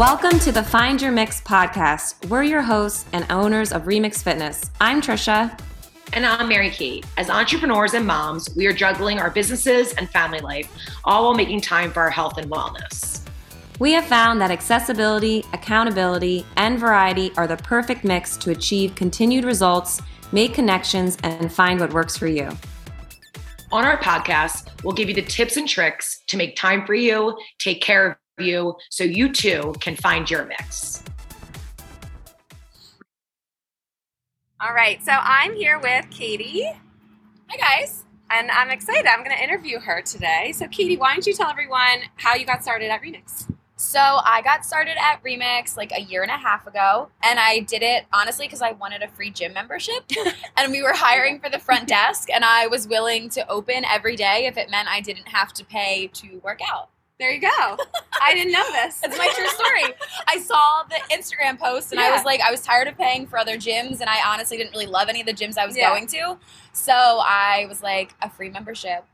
Welcome to the Find Your Mix podcast. We're your hosts and owners of Remix Fitness. I'm Trisha. And I'm Mary Kate. As entrepreneurs and moms, we are juggling our businesses and family life, all while making time for our health and wellness. We have found that accessibility, accountability, and variety are the perfect mix to achieve continued results, make connections, and find what works for you. On our podcast, we'll give you the tips and tricks to make time for you, take care of you so you too can find your mix. All right, so I'm here with Katie. Hi, guys. And I'm excited. I'm going to interview her today. So, Katie, why don't you tell everyone how you got started at Remix? So I got started at Remix like a year and a half ago, and I did it honestly because I wanted a free gym membership, and we were hiring for the front desk, and I was willing to open every day if it meant I didn't have to pay to work out. There you go. I didn't know this. It's my true story. I saw the Instagram post and I was like, I was tired of paying for other gyms, and I honestly didn't really love any of the gyms I was Yeah. going to. So I was like, a free membership.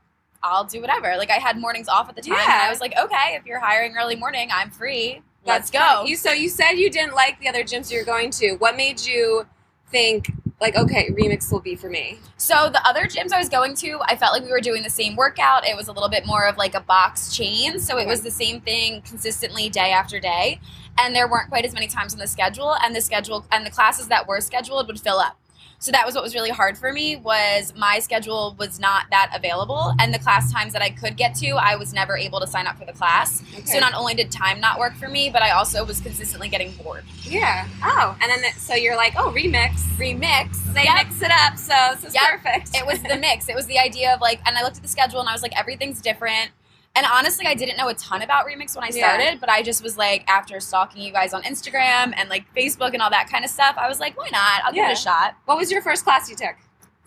I'll do whatever. Like I had mornings off at the time, and Yeah. I was like, okay, if you're hiring early morning, I'm free. Let's That's go. funny. You so you said you didn't like the other gyms you were going to. What made you think like okay, Remix will be for me? So the other gyms I was going to, I felt like we were doing the same workout. It was a little bit more of like a box chain, so it was the same thing consistently day after day, and there weren't quite as many times on the schedule, and the schedule and the classes that were scheduled would fill up. So that was what was really hard for me was my schedule was not that available, and the class times that I could get to, I was never able to sign up for the class. So not only did time not work for me, but I also was consistently getting bored. yeah. Oh, and then the, so you're like, oh, Remix. Remix, They Yep. mix it up, so this is Yep. perfect. it was the mix. It was the idea of like, and I looked at the schedule and I was like, everything's different. And honestly, I didn't know a ton about Remix when I Yeah. started, but I just was like, after stalking you guys on Instagram and like Facebook and all that kind of stuff, I was like, why not? I'll give it a shot. what was your first class you took?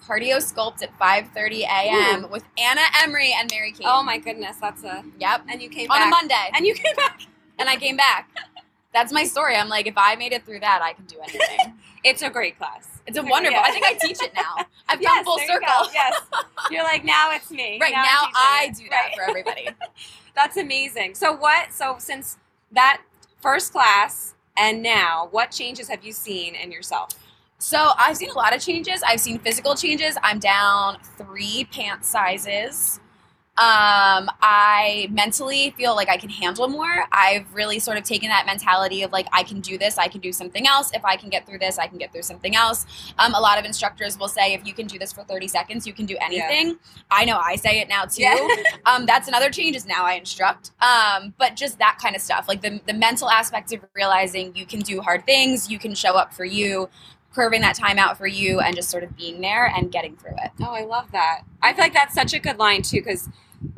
Cardio Sculpt at 5:30 a.m. with Anna Emery and Mary Kate. Oh my goodness, that's a. Yep. And you came On back. a Monday, And you came back. and I came back. That's my story. I'm like, if I made it through that, I can do anything. It's a great class. It's a wonderful. Yeah. I think I teach it now. I've Yes, come full there you circle. Yes. You're like, now it's me. Right now, I'm I do that Right. for everybody. That's amazing. So what? So since that first class and now, what changes have you seen in yourself? So I've seen a lot of changes. I've seen physical changes. I'm down three pant sizes. Um, I mentally feel like I can handle more. I've really sort of taken that mentality of like I can do this, I can do something else. If I can get through this, I can get through something else. Um, a lot of instructors will say if you can do this for 30 seconds, you can do anything. I know I say it now too. Yeah. um, that's another change is now I instruct. Um, but just that kind of stuff, like the the mental aspect of realizing you can do hard things, you can show up for you, curving that time out for you, and just sort of being there and getting through it. Oh, I love that. I feel like that's such a good line too, because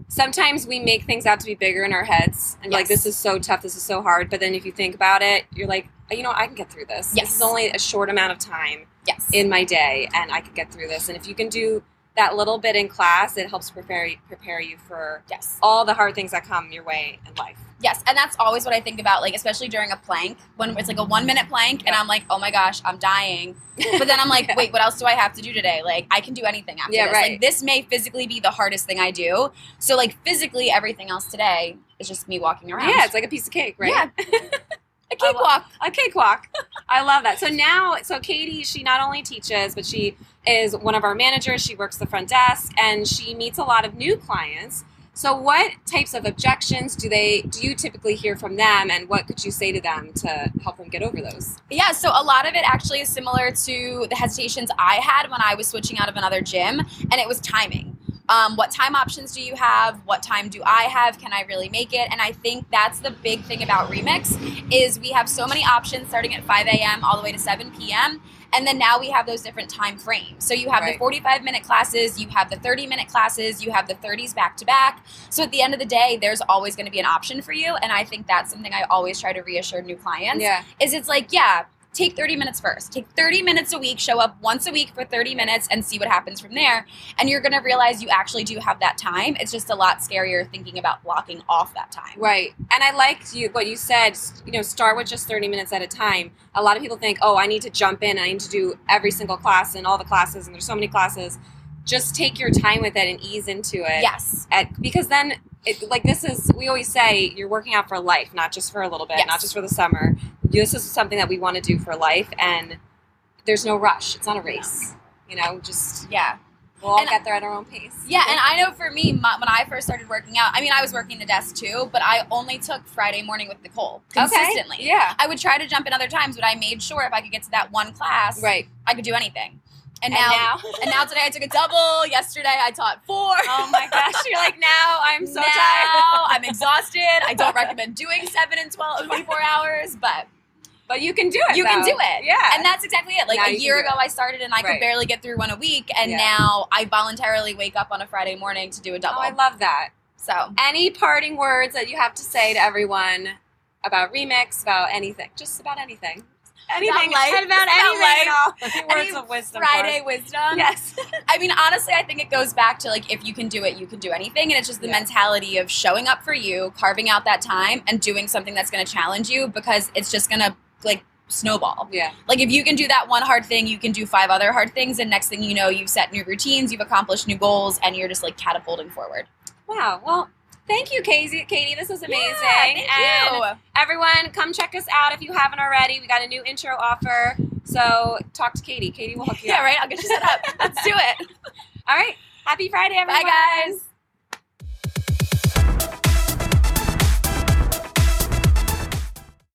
sometimes we make things out to be bigger in our heads, and like this is so tough, this is so hard. But then if you think about it, you're like, "Oh, you know, I can get through this. Yes. This is only a short amount of time Yes. in my day, and I could get through this. And if you can do that little bit in class, it helps prepare prepare you for yes. all the hard things that come your way in life. Yes, and that's always what I think about, like especially during a plank when it's like a mm-hmm. one minute plank, and I'm like, oh my gosh, I'm dying. But then I'm like, Yeah. wait, what else do I have to do today? Like I can do anything after Yeah, this. right. Like this may physically be the hardest thing I do. So like physically, everything else today is just me walking around. Yeah, it's like a piece of cake, right? Yeah. a cakewalk. a cakewalk. I love that. So now, so Katie, she not only teaches, but she is one of our managers. She works the front desk, and she meets a lot of new clients. So, what types of objections do they do you typically hear from them, and what could you say to them to help them get over those? Yeah, so a lot of it actually is similar to the hesitations I had when I was switching out of another gym, and it was timing. Um, what time options do you have? What time do I have? Can I really make it? And I think that's the big thing about Remix is we have so many options starting at 5 a.m. all the way to 7 p.m. And then now we have those different time frames. So you have Right. the 45 minute classes, you have the 30 minute classes, you have the 30s back to back. So at the end of the day, there's always going to be an option for you. And I think that's something I always try to reassure new clients Yeah, is it's like, yeah, take 30 minutes first. Take 30 minutes a week, show up once a week for 30 minutes and see what happens from there. And you're going to realize you actually do have that time. It's just a lot scarier thinking about blocking off that time. right. And I liked you what you said. You know, start with just thirty minutes at a time. A lot of people think, oh, I need to jump in. I need to do every single class and all the classes, and there's so many classes. just take your time with it and ease into it. Yes. At, because then, it, like this is, we always say, you're working out for life, not just for a little bit, Yes. not just for the summer. This is something that we want to do for life, and there's no rush. It's not a race. You know, just Yeah. we'll all And- get there at our own pace. Yeah, and I know for me, my, when I first started working out, I mean, I was working the desk too, but I only took Friday morning with Nicole consistently. Okay. Yeah. I would try to jump in other times, but I made sure if I could get to that one class, Right. I could do anything. And And now, now? and now today I took a double. Yesterday I taught four. Oh my gosh, you're like now I'm so now tired. I'm exhausted. I don't recommend doing seven and 12, 24 hours, but But you can do it. you can do it. Yeah. And that's exactly it. Like Now a year ago, I started and I could barely get through one a week, and Yeah. now I voluntarily wake up on a Friday morning to do a oh, double. I love that. so Any parting words that you have to say to everyone about remix, about anything, just about anything, anything life. about About anything life. at all. Any Words of wisdom. Friday wisdom. Yes. I mean, honestly, I think it goes back to like if you can do it, you can do anything, and it's just the Yeah. mentality of showing up for you, carving out that time, and doing something that's going to challenge you because it's just going to like snowball. Yeah. Like if you can do that one hard thing, you can do five other hard things, and next thing you know, you've set new routines, you've accomplished new goals, and you're just like catapulting forward. Wow. Well, thank you, Katie. Katie, this was amazing. Yeah, thank and you. everyone, come check us out if you haven't already. We got a new intro offer. So talk to Katie. Katie will hook you Yeah, up. right. I'll get you set up. Let's do it. All right. Happy Friday, everyone. Bye, guys.